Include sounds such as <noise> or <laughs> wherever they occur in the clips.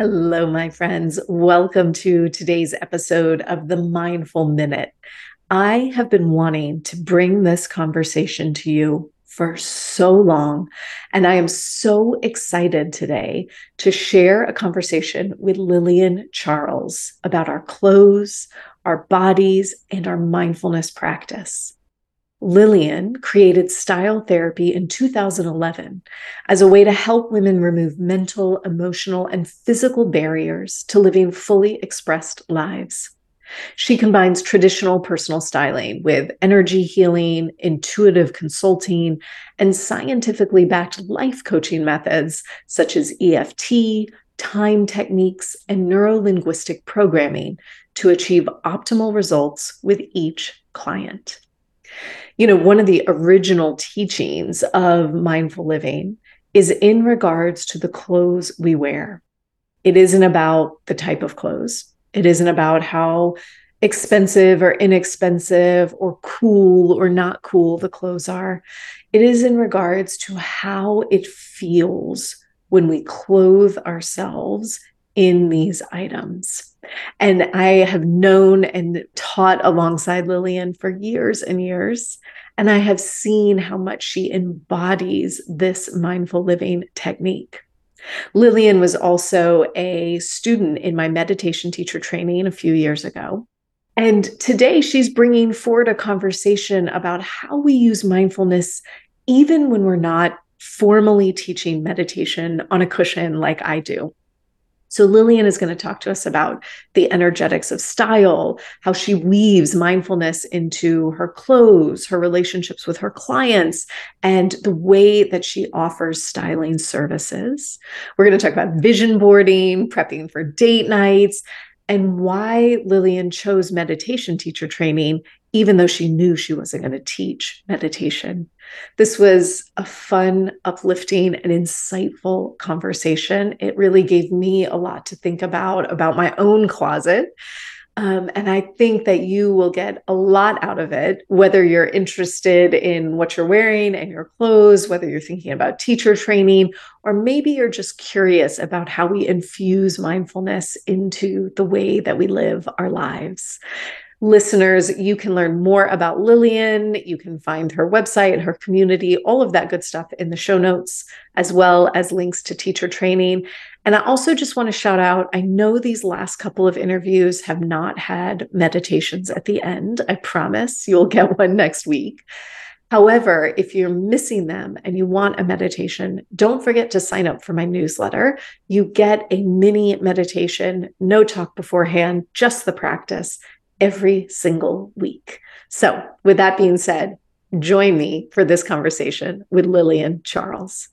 Hello, my friends. Welcome to today's episode of the Mindful Minute. I have been wanting to bring this conversation to you for so long, and I am so excited today to share a conversation with Lillian Charles about our clothes, our bodies, and our mindfulness practice. Lillian created style therapy in 2011 as a way to help women remove mental, emotional, and physical barriers to living fully expressed lives. She combines traditional personal styling with energy healing, intuitive consulting, and scientifically backed life coaching methods such as EFT, time techniques, and neurolinguistic programming to achieve optimal results with each client you know, one of the original teachings of mindful living is in regards to the clothes we wear. It isn't about the type of clothes, it isn't about how expensive or inexpensive or cool or not cool the clothes are. It is in regards to how it feels when we clothe ourselves in these items. And I have known and taught alongside Lillian for years and years. And I have seen how much she embodies this mindful living technique. Lillian was also a student in my meditation teacher training a few years ago. And today she's bringing forward a conversation about how we use mindfulness even when we're not formally teaching meditation on a cushion like I do. So, Lillian is going to talk to us about the energetics of style, how she weaves mindfulness into her clothes, her relationships with her clients, and the way that she offers styling services. We're going to talk about vision boarding, prepping for date nights, and why Lillian chose meditation teacher training, even though she knew she wasn't going to teach meditation. This was a fun, uplifting, and insightful conversation. It really gave me a lot to think about about my own closet. Um, and I think that you will get a lot out of it, whether you're interested in what you're wearing and your clothes, whether you're thinking about teacher training, or maybe you're just curious about how we infuse mindfulness into the way that we live our lives listeners, you can learn more about Lillian. You can find her website, her community, all of that good stuff in the show notes, as well as links to teacher training. And I also just want to shout out I know these last couple of interviews have not had meditations at the end. I promise you'll get <laughs> one next week. However, if you're missing them and you want a meditation, don't forget to sign up for my newsletter. You get a mini meditation, no talk beforehand, just the practice every single week. So, with that being said, join me for this conversation with Lillian Charles.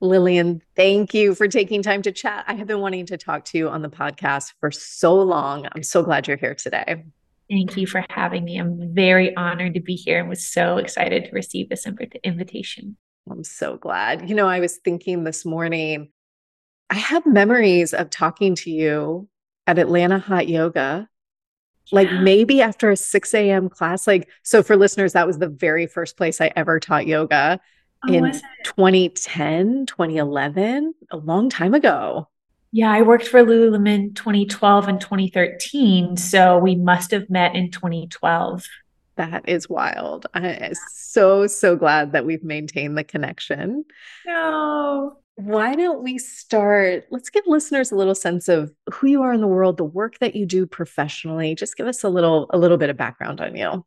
Lillian, thank you for taking time to chat. I have been wanting to talk to you on the podcast for so long. I'm so glad you're here today. Thank you for having me. I'm very honored to be here and was so excited to receive this invitation. I'm so glad. You know, I was thinking this morning, I have memories of talking to you at Atlanta Hot Yoga like maybe after a 6 a.m. class. Like, so for listeners, that was the very first place I ever taught yoga oh, in 2010, 2011, a long time ago. Yeah, I worked for Lululemon 2012 and 2013. So we must have met in 2012. That is wild. I'm so, so glad that we've maintained the connection. No. Why don't we start? Let's give listeners a little sense of who you are in the world, the work that you do professionally. Just give us a little a little bit of background on you.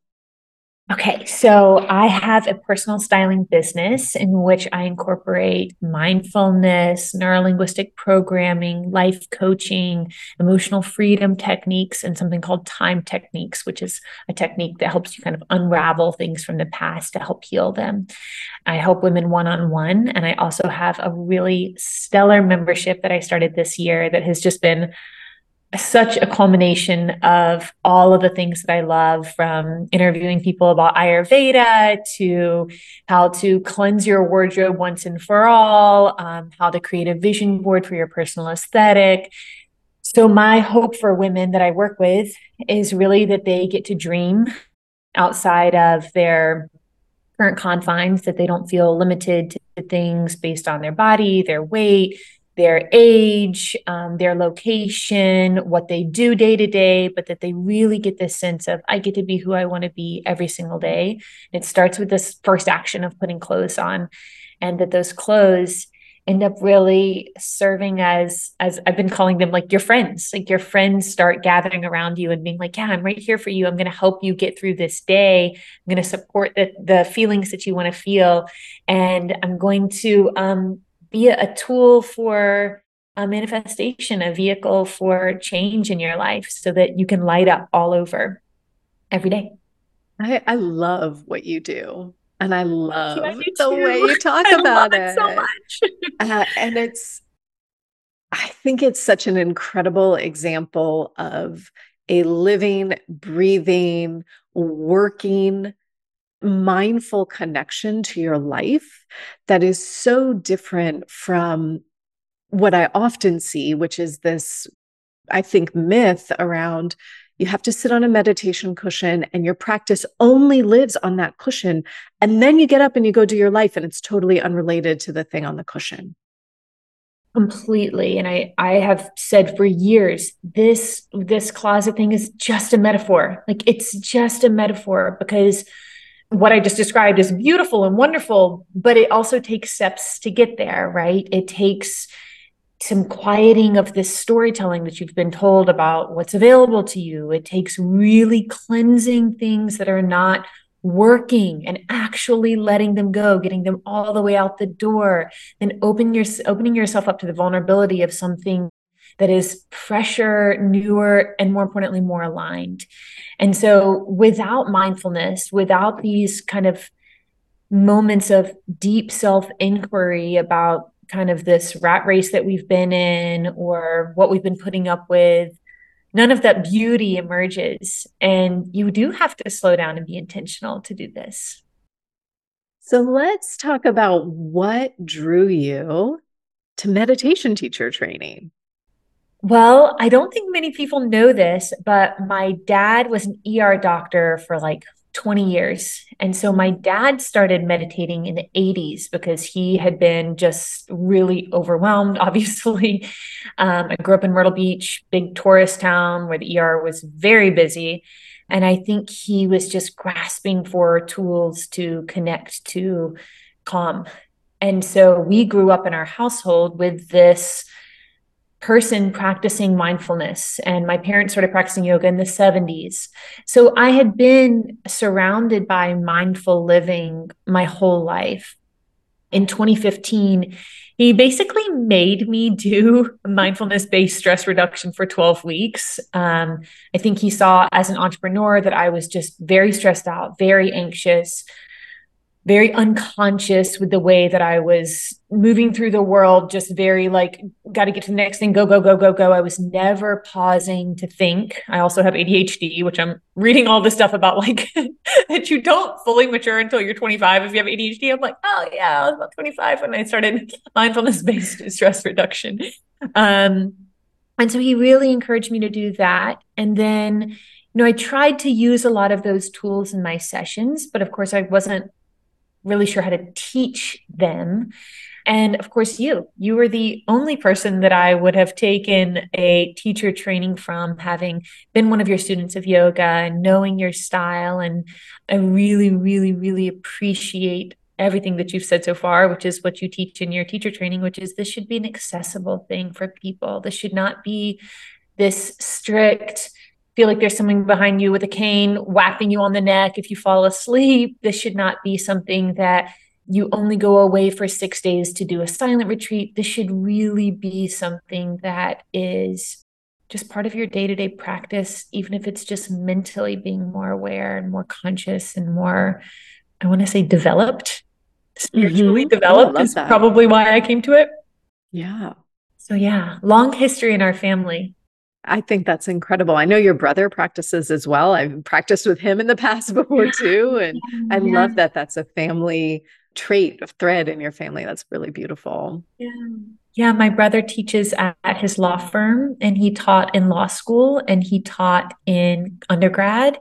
Okay, so I have a personal styling business in which I incorporate mindfulness, neurolinguistic programming, life coaching, emotional freedom techniques, and something called time techniques, which is a technique that helps you kind of unravel things from the past to help heal them. I help women one on one, and I also have a really stellar membership that I started this year that has just been such a culmination of all of the things that I love from interviewing people about Ayurveda to how to cleanse your wardrobe once and for all, um, how to create a vision board for your personal aesthetic. So, my hope for women that I work with is really that they get to dream outside of their current confines, that they don't feel limited to things based on their body, their weight, their age, um, their location, what they do day to day, but that they really get this sense of, I get to be who I want to be every single day. It starts with this first action of putting clothes on, and that those clothes end up really serving as as I've been calling them like your friends. Like your friends start gathering around you and being like yeah I'm right here for you. I'm going to help you get through this day. I'm going to support the the feelings that you want to feel. And I'm going to um be a tool for a manifestation, a vehicle for change in your life so that you can light up all over every day. I, I love what you do. And I love the way you talk <laughs> about it. it. so much. <laughs> uh, and it's, I think it's such an incredible example of a living, breathing, working mindful connection to your life that is so different from what I often see, which is this, I think, myth around you have to sit on a meditation cushion and your practice only lives on that cushion. And then you get up and you go do your life and it's totally unrelated to the thing on the cushion completely and i i have said for years this this closet thing is just a metaphor like it's just a metaphor because what I just described is beautiful and wonderful, but it also takes steps to get there, right? It takes some quieting of this storytelling that you've been told about what's available to you. It takes really cleansing things that are not working and actually letting them go, getting them all the way out the door, then open your opening yourself up to the vulnerability of something that is fresher, newer, and more importantly, more aligned. And so, without mindfulness, without these kind of moments of deep self inquiry about kind of this rat race that we've been in or what we've been putting up with, none of that beauty emerges. And you do have to slow down and be intentional to do this. So, let's talk about what drew you to meditation teacher training. Well, I don't think many people know this, but my dad was an ER doctor for like 20 years. And so my dad started meditating in the 80s because he had been just really overwhelmed, <laughs> obviously. Um, I grew up in Myrtle Beach, big tourist town where the ER was very busy. And I think he was just grasping for tools to connect to calm. And so we grew up in our household with this person practicing mindfulness and my parents started practicing yoga in the 70s so i had been surrounded by mindful living my whole life. In 2015 he basically made me <laughs> do mindfulness based stress reduction for 12 weeks. Um, i think he saw as an entrepreneur that i was just very stressed out very anxious very unconscious with the way that I was moving through the world, just very like, got to get to the next thing, go, go, go, go, go. I was never pausing to think. I also have ADHD, which I'm reading all this stuff about, like <laughs> that you don't fully mature until you're 25 if you have ADHD. I'm like, oh, yeah, I was about 25 when I started mindfulness based <laughs> stress reduction. Um, and so he really encouraged me to do that. And then, you know, I tried to use a lot of those tools in my sessions, but of course, I wasn't really sure how to teach them. And of course, you, you were the only person that I would have taken a teacher training from, having been one of your students of yoga and knowing your style. And I really, really, really appreciate everything that you've said so far, which is what you teach in your teacher training, which is this should be an accessible thing for people. This should not be this strict, feel like there's someone behind you with a cane whapping you on the neck if you fall asleep. This should not be something that you only go away for six days to do a silent retreat. This should really be something that is just part of your day to day practice, even if it's just mentally being more aware and more conscious and more, I want to say, developed. Spiritually mm-hmm. Oh, developed oh, is that. probably why I came to it. Yeah. So, yeah, long history in our family. I think that's incredible. I know your brother practices as well. I've practiced with him in the <laughs> past before too. And yeah. I love that that's a family trait of thread in your family. That's really beautiful. Yeah. Yeah, my brother teaches at, at, his law firm and he taught in law school and he taught in undergrad.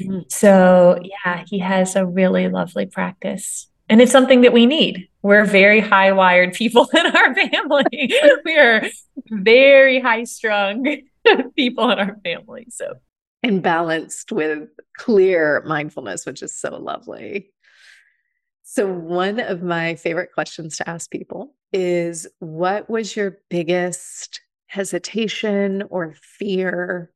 Mm-hmm. So, yeah, he has a really lovely practice. And it's something that we need. We're very high wired people <laughs> in our family. <laughs> we are very high strung <laughs> people in our family. So, and balanced with clear mindfulness, which is so lovely. So, one of my favorite questions to ask people is what was your biggest hesitation or fear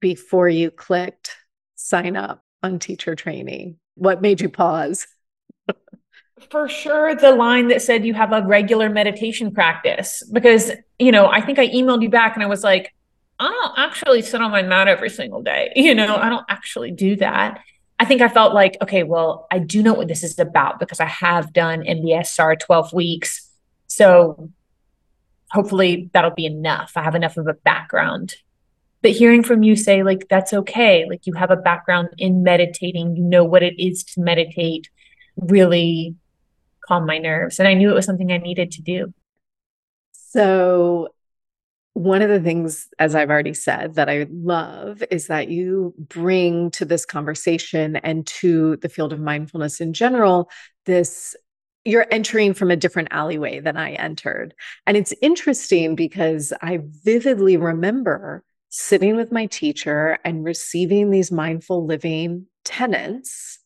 before you clicked sign up on teacher training? What made you pause? For sure, the line that said you have a regular meditation practice. Because, you know, I think I emailed you back and I was like, I don't actually sit on my mat every single day. <laughs> You know, I don't actually do that. I think I felt like, okay, well, I do know what this is about because I have done MBSR 12 weeks. So hopefully that'll be enough. I have enough of a background. But hearing from you say, like, that's okay. Like, you have a background in meditating, you know what it is to meditate, really calm my nerves. And I knew it was something I needed to do. So, one of the things, as I've already said, that I love is that you bring to this conversation and to the field of mindfulness in general this you're entering from a different alleyway than I entered. And it's interesting because I vividly remember sitting with my teacher and receiving these mindful living tenets,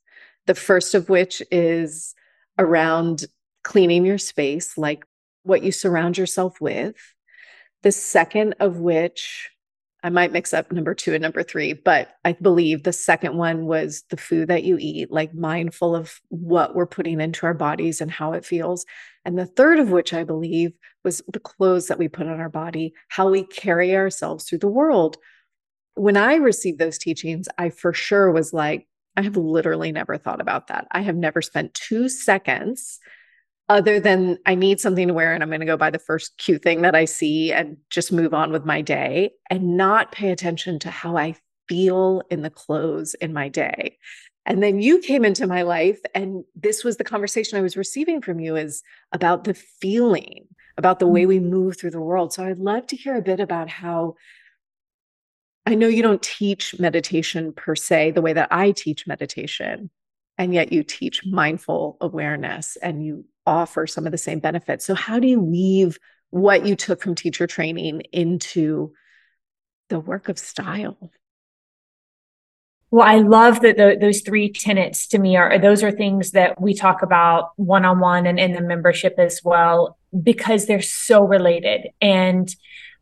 the first of which is around cleaning your space, like what you surround yourself with the second of which I might mix up number two and number three, but I believe the second one was the food that you eat, like mindful of what we're putting into our bodies and how it feels. And the third of which I believe was the clothes that we put on our body, how we carry ourselves through the world. When I received those teachings, I for sure was like, I have literally never thought about that. I have never spent two seconds other than I need something to wear and I'm going to go buy the first cute thing that I see and just move on with my day and not pay attention to how I feel in the clothes in my day. And then you came into my life and this was the conversation I was receiving from you is about the feeling, about the way we mm-hmm. move through the world. So I'd love to hear a bit about how I know you don't teach meditation per se the way that I teach meditation, and yet you teach mindful awareness and you offer some of the same benefits. So, how do you weave what you took from teacher training into the work of style? Well, I love that the, those three tenets to me are those are things that we talk about one on one and in the membership as well, because they're so related. And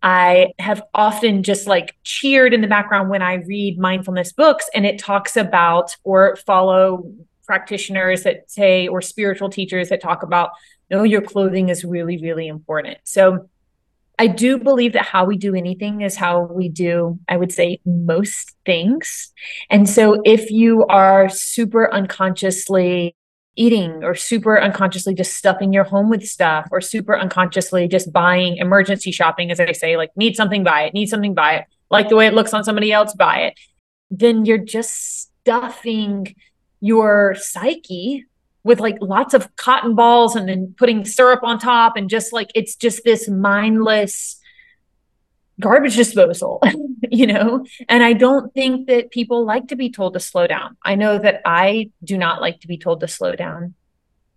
I have often just like cheered in the background when I read mindfulness books and it talks about or follow practitioners that say, or spiritual teachers that talk about, no, your clothing is really, really important. So I do believe that how we do anything is how we do, I would say, most things. And so if you are super unconsciously eating mm-hmm. or super unconsciously just stuffing your home with stuff or super unconsciously just buying emergency shopping, as I say, like need something, buy it, need something, buy it, like the way it looks on somebody else, buy it, then you're just stuffing your psyche with like lots of cotton balls and then putting syrup on top and just like it's just this mindless garbage disposal <laughs> you know and i don't think that people like to be told to slow down i know that i do not like to be told to slow down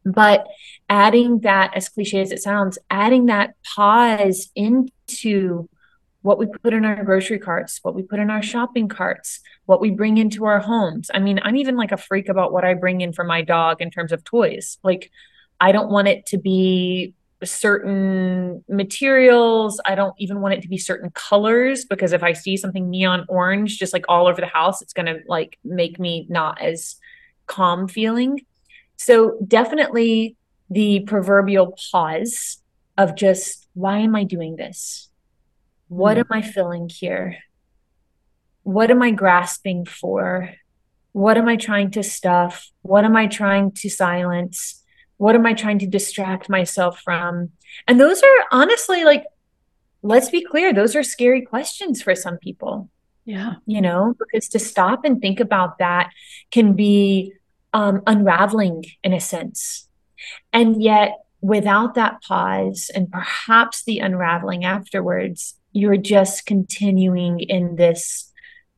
but adding that as cliche as it sounds adding that pause into what we put in our grocery carts, what we put in our shopping carts, what we bring into our homes. I mean, I'm even like a freak about what I bring in for my dog in terms of toys. Like, I don't want it to be certain materials. I don't even want it to be certain colors because if I see something neon orange just like all over the house, it's going to like make me not as calm feeling. So, definitely the proverbial pause of just, why am I doing this? What mm. am I feeling here? What am I grasping for? What am I trying to stuff? What am I trying to silence? What am I trying to distract myself from? And those are honestly like, let's be clear, those are scary questions for some people. Yeah. You know, because to stop and think about that can be um, unraveling in a sense. And yet, without that pause and perhaps the unraveling afterwards, you're just continuing in this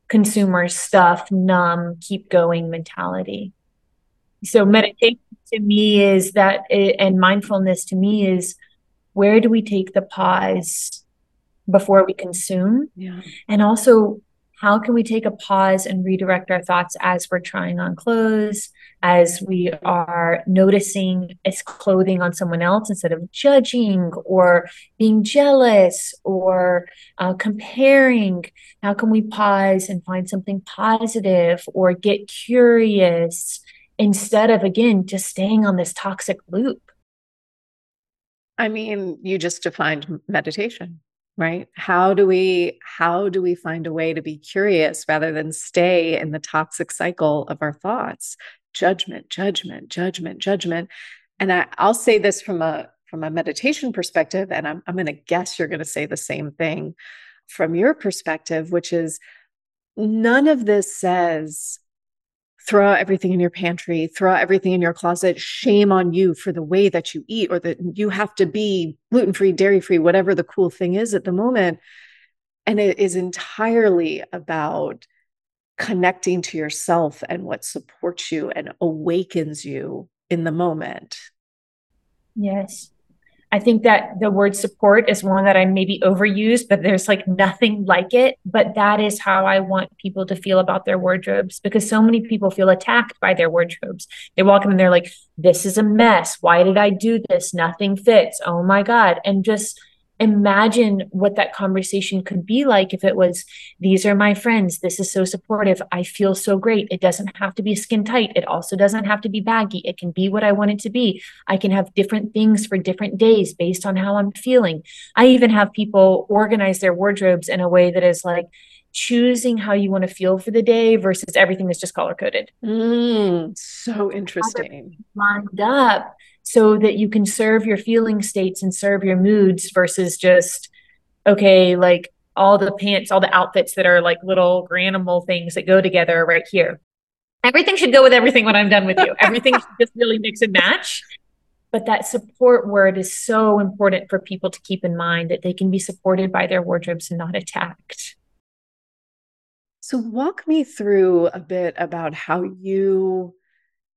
consumer stuff, numb, keep going mentality. So, meditation to me is that, and mindfulness to me is where do we take the pause before we consume? Yeah. And also, how can we take a pause and redirect our thoughts as we're trying on clothes, as we are noticing as clothing on someone else instead of judging or being jealous or uh, comparing? How can we pause and find something positive or get curious instead of, again, just staying on this toxic loop? I mean, you just defined meditation right? How do we how do we find a way to be curious rather than stay in the toxic cycle of our thoughts? Judgment judgment judgment judgment. And I, i'll say this from a from a meditation perspective and i'm, I'm going to guess you're going to say the same thing from your perspective which is none of this says throw out everything in your pantry, throw out everything in your closet. Shame on you for the way that you eat or that you have to be gluten free, dairy free, whatever the cool thing is at the moment. And it is entirely about connecting to yourself and what supports you and awakens you in the moment. Yes. I think that the word support is one that I maybe overused, but there's like nothing like it. But that is how I want people to feel about their wardrobes because so many people feel attacked by their wardrobes. They walk in and they're like, this is a mess. Why did I do this? Nothing fits. Oh my God. And just imagine what that conversation could be like if it was these are my friends. This is so supportive. I feel so great. It doesn't have to be skin tight. It also doesn't have to be baggy. It can be what i want it to be. I can have different things for different days based on how i'm feeling. I even have people organize their wardrobes in a way that is like choosing how you want to feel for the day versus everything that's just color coded mm, so interesting. lined up so that you can serve your feeling states and serve your moods versus just okay like all the pants all the outfits that are like little Garanimal things that go together right here. Everything should go with everything when i'm done with you. Everything should just really mix and match. But that support word is so important for people to keep in mind that they can be supported by their wardrobes and not attacked. So walk me through a bit about how you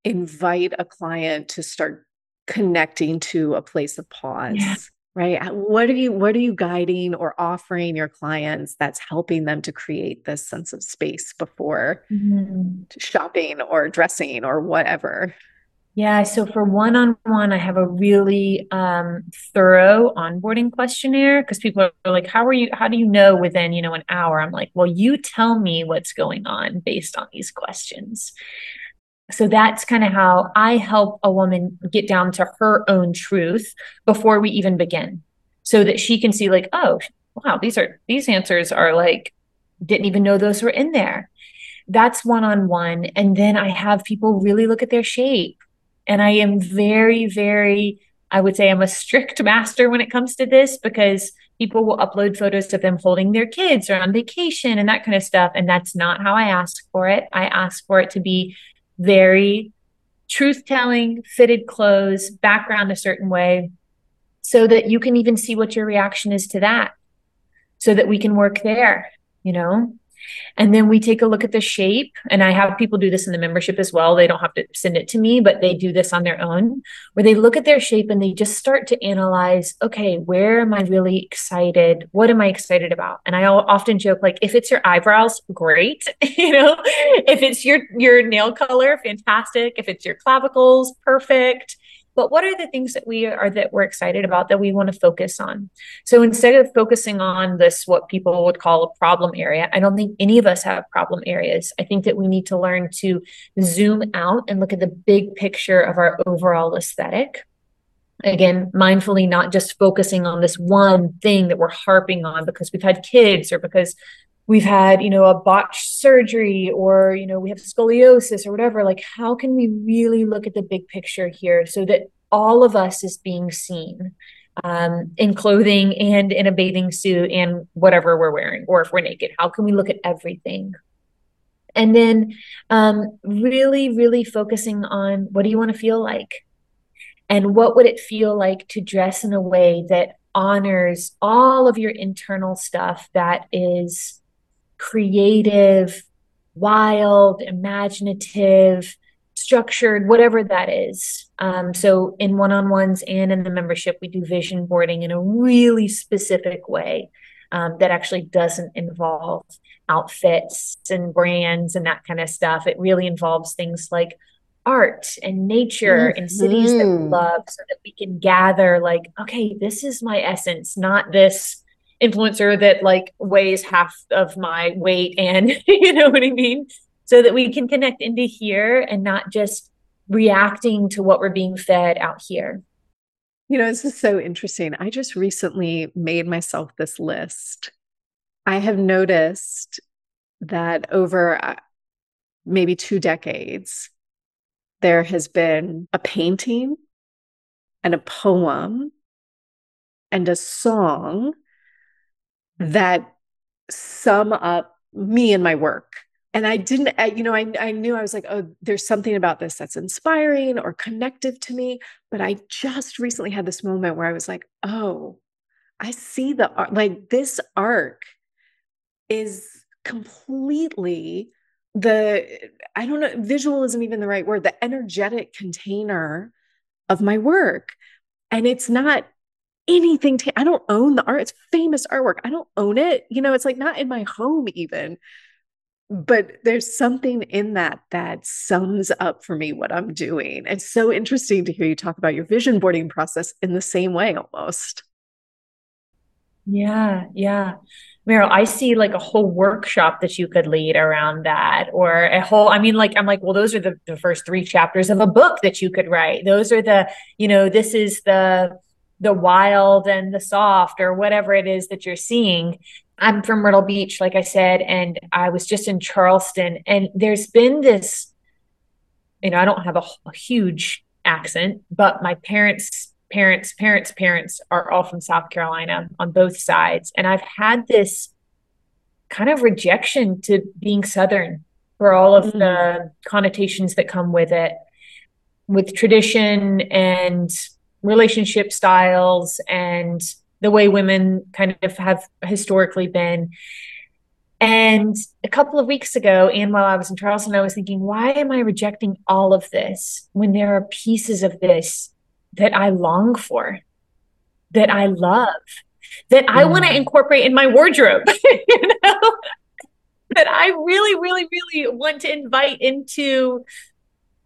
invite a client to start connecting to a place of pause yeah. right what are you what are you guiding or offering your clients that's helping them to create this sense of space before mm-hmm. shopping or dressing or whatever yeah so for one-on-one i have a really um, thorough onboarding questionnaire because people are like how are you how do you know within you know an hour i'm like well you tell me what's going on based on these questions so that's kind of how I help a woman get down to her own truth before we even begin so that she can see like, oh, wow, these are these answers are like didn't even know those were in there. That's one on one and then I have people really look at their shape. And I am very very I would say I'm a strict <laughs> master when it comes to this because people will upload photos of them holding their kids or on vacation and that kind of stuff and that's not how I ask for it. I ask for it to be very truth telling, fitted clothes, background a certain way, so that you can even see what your reaction is to that, so that we can work there, you know? And then we take a look at the shape. And I have people do this in the membership as well. They don't have to send it to me, but they do this on their own, where they look at their shape and they just start to analyze okay, where am I really excited? What am I excited about? And I often joke, like, if it's your eyebrows, great. <laughs> you know, if it's your your nail color, fantastic. If it's your clavicles, perfect but what are the things that we are that we're excited about that we want to focus on? So instead of focusing on this what people would call a problem area i don't think any of us have problem areas. I think that we need to learn to zoom out and look at the big picture of our overall aesthetic. Again mindfully not just focusing on this one thing that we're harping on because we've had kids or because we've had you know a botched surgery or you know we have scoliosis or whatever like how can we really look at the big picture here so that all of us is being seen um, in clothing and in a bathing suit and whatever we're wearing or if we're naked? How can we look at everything? And then um, really really focusing on what do you want to feel like? And what would it feel like to dress in a way that honors all of your internal stuff that is creative, wild, imaginative, structured, whatever that is. Um, so, in one on ones and in the membership, we do vision boarding in a really specific way um, that actually doesn't involve outfits and brands and that kind of stuff. It really involves things like art and nature mm-hmm. and cities that we mm-hmm. love so that we can gather, like, okay, this is my essence, not this influencer that like weighs half of my weight and <laughs> you know what I mean? So that we can connect into here and not just reacting to what we're being fed out here. You know, this is so interesting. I just recently made myself this list. I have noticed that over uh, maybe two decades, there has been a painting and a poem and a song that sum up me and my work. And I didn't, I, you know, I, I knew I was like, oh, there's something about this that's inspiring or connective to me. But I just recently had this moment where I was like, oh, I see the art, like this arc is completely the, I don't know, visual isn't even the right word, the energetic container of my work. And it's not anything. To, I don't own the art. It's famous artwork. I don't own it. You know, it's like not in my home even. But there's something in that that sums up for me what I'm doing. It's so interesting to hear you talk about your vision boarding process in the same way almost. Yeah, yeah. Meryl, I see like a whole workshop that you could lead around that, or a whole, I mean, like, I'm like, well, those are the, the first three chapters of a book that you could write. Those are the, you know, this is the, the wild and the soft or whatever it is that you're seeing. I'm from Myrtle Beach, like I said, and I was just in Charleston. And there's been this, you know, I don't have a, a huge accent, but my parents, parents, parents, parents are all from South Carolina on both sides. And I've had this kind of rejection to being Southern for all of mm. the connotations that come with it, with tradition and relationship styles and the way women kind of have historically been. And a couple of weeks ago, and while I was in Charleston, I was thinking, why am I rejecting all of this when there are pieces of this that I long for, that I love, that I want to mm. incorporate in my wardrobe, <laughs> you know, that I really, really, really want to invite into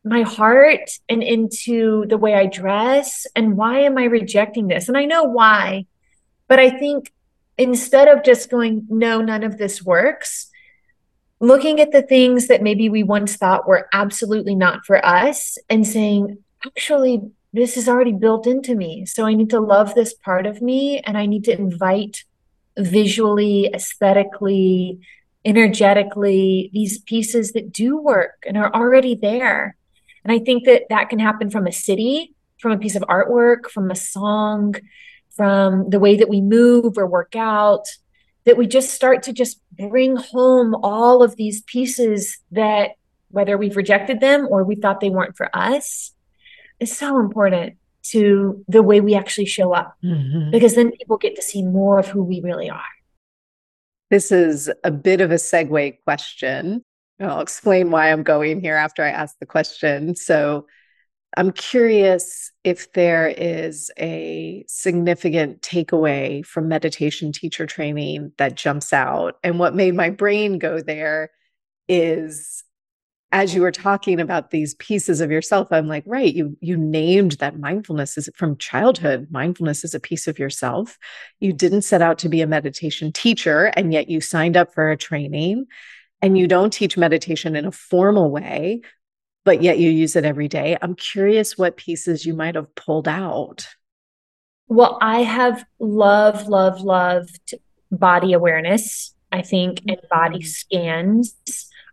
my heart and into the way I dress and why am I rejecting this? And I know why, but I think instead of just going, no, none of this works, looking at the things that maybe we once thought were absolutely not for us and saying, actually, this is already built into me. So I need to love this part of me and I need to invite visually, aesthetically, energetically these pieces that do work and are already there and I think that that can happen from a city, from a piece of artwork, from a song, from the way that we move or work out, that we just start to just bring home all of these pieces that, whether we've rejected them or we thought they weren't for us, is so important to the way we actually show up mm-hmm. because then people get to see more of who we really are. This is a bit of a segue question. I'll explain why I'm going here after I ask the question. So, I'm curious if there is a significant takeaway from meditation teacher training that jumps out. And what made my brain go there is as you were talking about these pieces of yourself, I'm like, right, you you named that mindfulness is from childhood. Mindfulness is a piece of yourself. You didn't set out to be a meditation teacher, and yet you signed up for a training and you don't teach meditation in a formal way, but yet you use it every day. I'm curious what pieces you might have pulled out. Well, I have love, love, loved body awareness, I think, and body mm. scans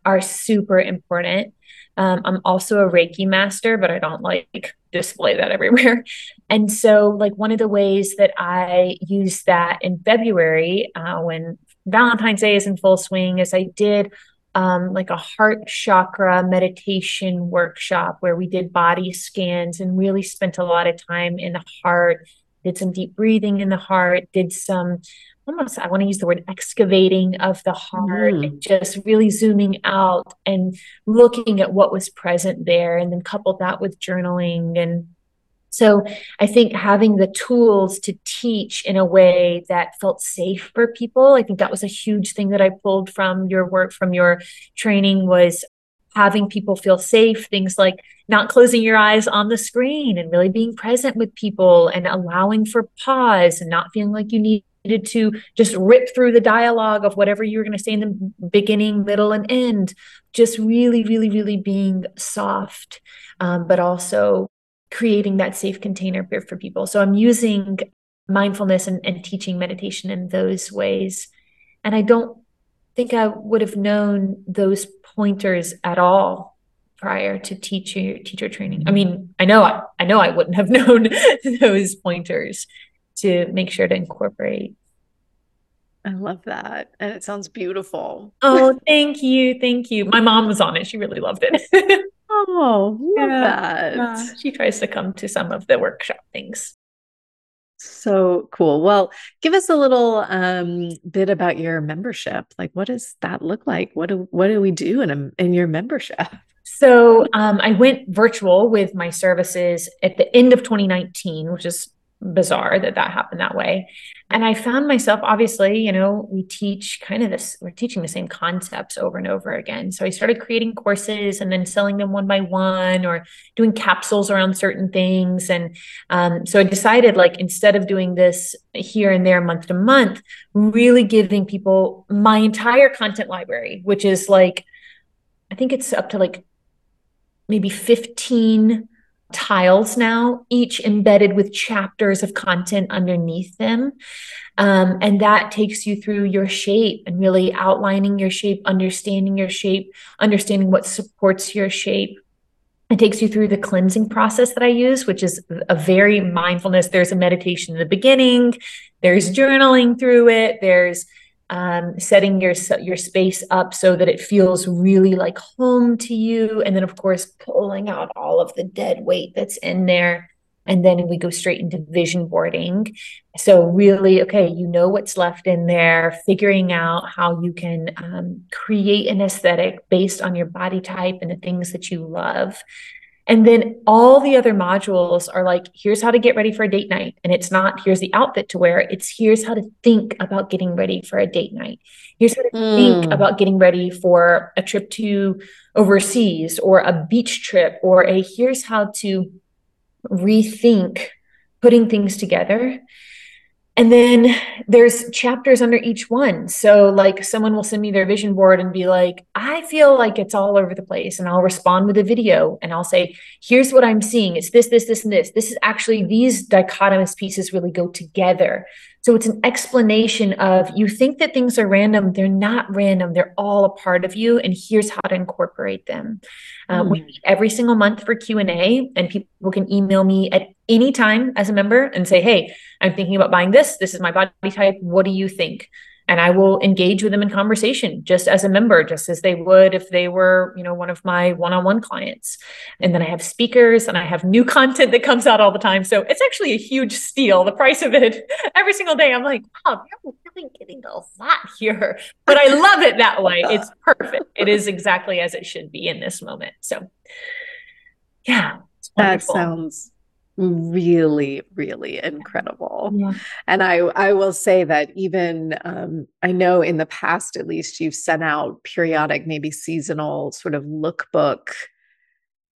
are super important. Um, I'm also a Reiki master, but I don't like display that <laughs> everywhere. And so, like, one of the ways that I used that in February uh, when Valentine's Day is in full swing is I did um, like a heart chakra meditation workshop where we did body scans and really spent a lot of time in the heart, did some deep breathing in the heart, did some almost I want to use the word excavating of the heart mm. and just really zooming out and looking at what was present there and then coupled that with journaling and so I think having the tools to teach in a way that felt safe for people, I think that was a huge thing that I pulled from your work, from your training was having people feel safe, things like not closing your eyes on the screen and really being present with people and allowing for pause and not feeling like you needed to just rip through the dialogue of whatever you were going to say in the beginning, middle, and end. Just really, really, really being soft, um, but also creating that safe container for people. So I'm using mindfulness and, and teaching meditation in those ways. And I don't think I would have known those pointers at all prior to teacher teacher training. I mean, I know I, I know I wouldn't have <laughs> known those pointers to make sure to incorporate. I love that. And it sounds beautiful. Oh, thank you. Thank you. My mom was on it. She really loved it. <laughs> Oh, love yeah, that. Yeah. She tries to come to some of the workshop things. So cool. Well, give us a little um, bit about your membership. Like, what does that look like? What do what do we do in a, in your membership? So um, I went virtual with my services at the end of 2019, which is bizarre that that happened that way. And I found myself, obviously, you know, we teach kind of this, we're teaching the same concepts over and over again. So I started creating courses and then selling them one by one or doing capsules around certain things. And um, so I decided, like, instead of doing this here and there, month to month, really giving people my entire content library, which is like, I think it's up to like maybe 15 tiles now, each embedded with chapters of content underneath them. Um, and that takes you through your shape and really outlining your shape, understanding your shape, understanding what supports your shape. It takes you through the cleansing process that I use, which is a very mindfulness. There's a meditation in the beginning, there's journaling through it, there's um, setting your your space up so that it feels really like home to you, and then of course pulling out all of the dead weight that's in there, and then we go straight into vision boarding. So really, okay, you know what's left in there, figuring out how you can um, create an aesthetic based on your body type and the things that you love. And then all the other modules are like, here's how to get ready for a date night. And it's not, here's the outfit to wear. It's here's how to think about getting ready for a date night. Here's how to mm. think about getting ready for a trip to overseas or a beach trip or a here's how to rethink putting things together and then there's chapters under each one. So, like, someone will send me their vision board and be like, I feel like it's all over the place. And I'll respond with a video and I'll say, here's what I'm seeing. It's this, this, this, and this. This is actually, these dichotomous pieces really go together. So, it's an explanation of you think that things are random. They're not random, they're all a part of you. And here's how to incorporate them. Um, mm. We meet every single month for Q&A and people can email me at any time as a member and say, hey, I'm thinking about buying this. This is my body type. What do you think? and I will engage with them in conversation just as a member, just as they would if they were, you know, one of my one-on-one clients. And then I have speakers and I have new <laughs> content that comes out all the time. So it's actually a huge steal. The price of it <laughs> every single day. I'm like, wow, you're really getting a lot here. But I love it that way. <laughs> It's perfect. It is exactly as it should be in this moment. So yeah. That sounds really really incredible. Yeah. and i i will say that even um, i know in the past at least you've sent out periodic maybe seasonal sort of lookbook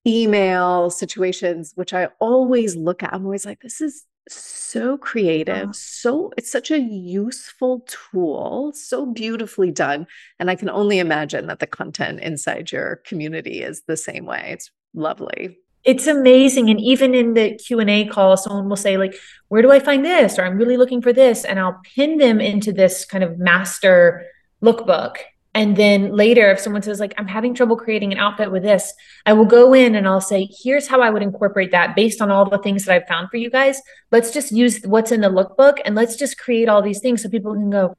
email situations which i always look at. I'm always like this is so creative so it's such a useful tool so beautifully done. And i can only imagine that the content inside your community is the same way. It's lovely it's amazing. And even in the q&a call someone will say like where do i find this? or i'm really looking for this. And i'll pin them into this kind of master lookbook. And then later if someone says like i'm having trouble creating an outfit with this i will go in and i'll say here's how i would incorporate that based on all the things that i've found for you guys. Let's just use what's in the lookbook and let's just create all these things so people can go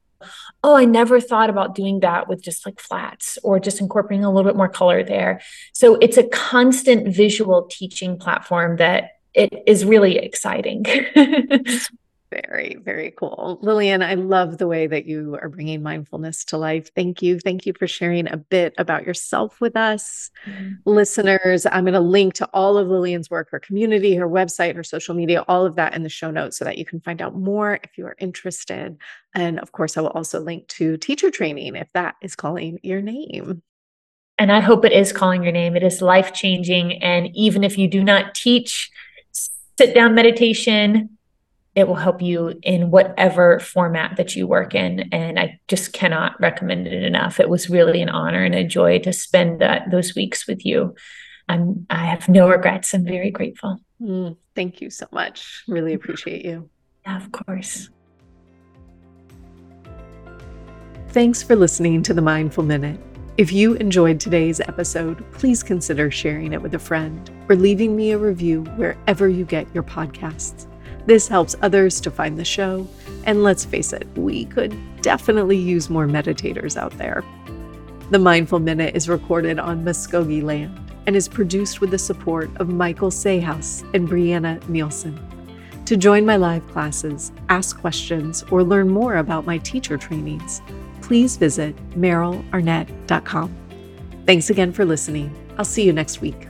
oh, I never thought about doing that with just like flats or just incorporating a little bit more color there. So it's a constant visual teaching platform that it is really exciting. <laughs> Very, very cool. Lillian, I love the way that you are bringing mindfulness to life. Thank you. Thank you for sharing a bit about yourself with us. Mm-hmm. Listeners, I'm going to link to all of Lillian's work, her community, her website, her social media, all of that in the show notes so that you can find out more if you are interested. And of course, I will also link to teacher training if that is calling your name. And I hope it is calling your name. It is life changing. And even if you do not teach sit down meditation, it will help you in whatever format that you work in. And I just cannot recommend it enough. It was really an honor and a joy to spend that, those weeks with you. I'm, I have no regrets. I'm very grateful. Mm, thank you so much. Really appreciate you. <laughs> Yeah, of course. Thanks for listening to the Mindful Minute. If you enjoyed today's episode, please consider sharing it with a friend or leaving me a review wherever you get your podcasts. This helps others to find the show, and let's face it, we could definitely use more meditators out there. The Mindful Minute is recorded on Muscogee land and is produced with the support of Michael Sayhouse and Brianna Nielsen. To join my live classes, ask questions, or learn more about my teacher trainings, please visit merylarnett.com. Thanks again for listening. I'll see you next week.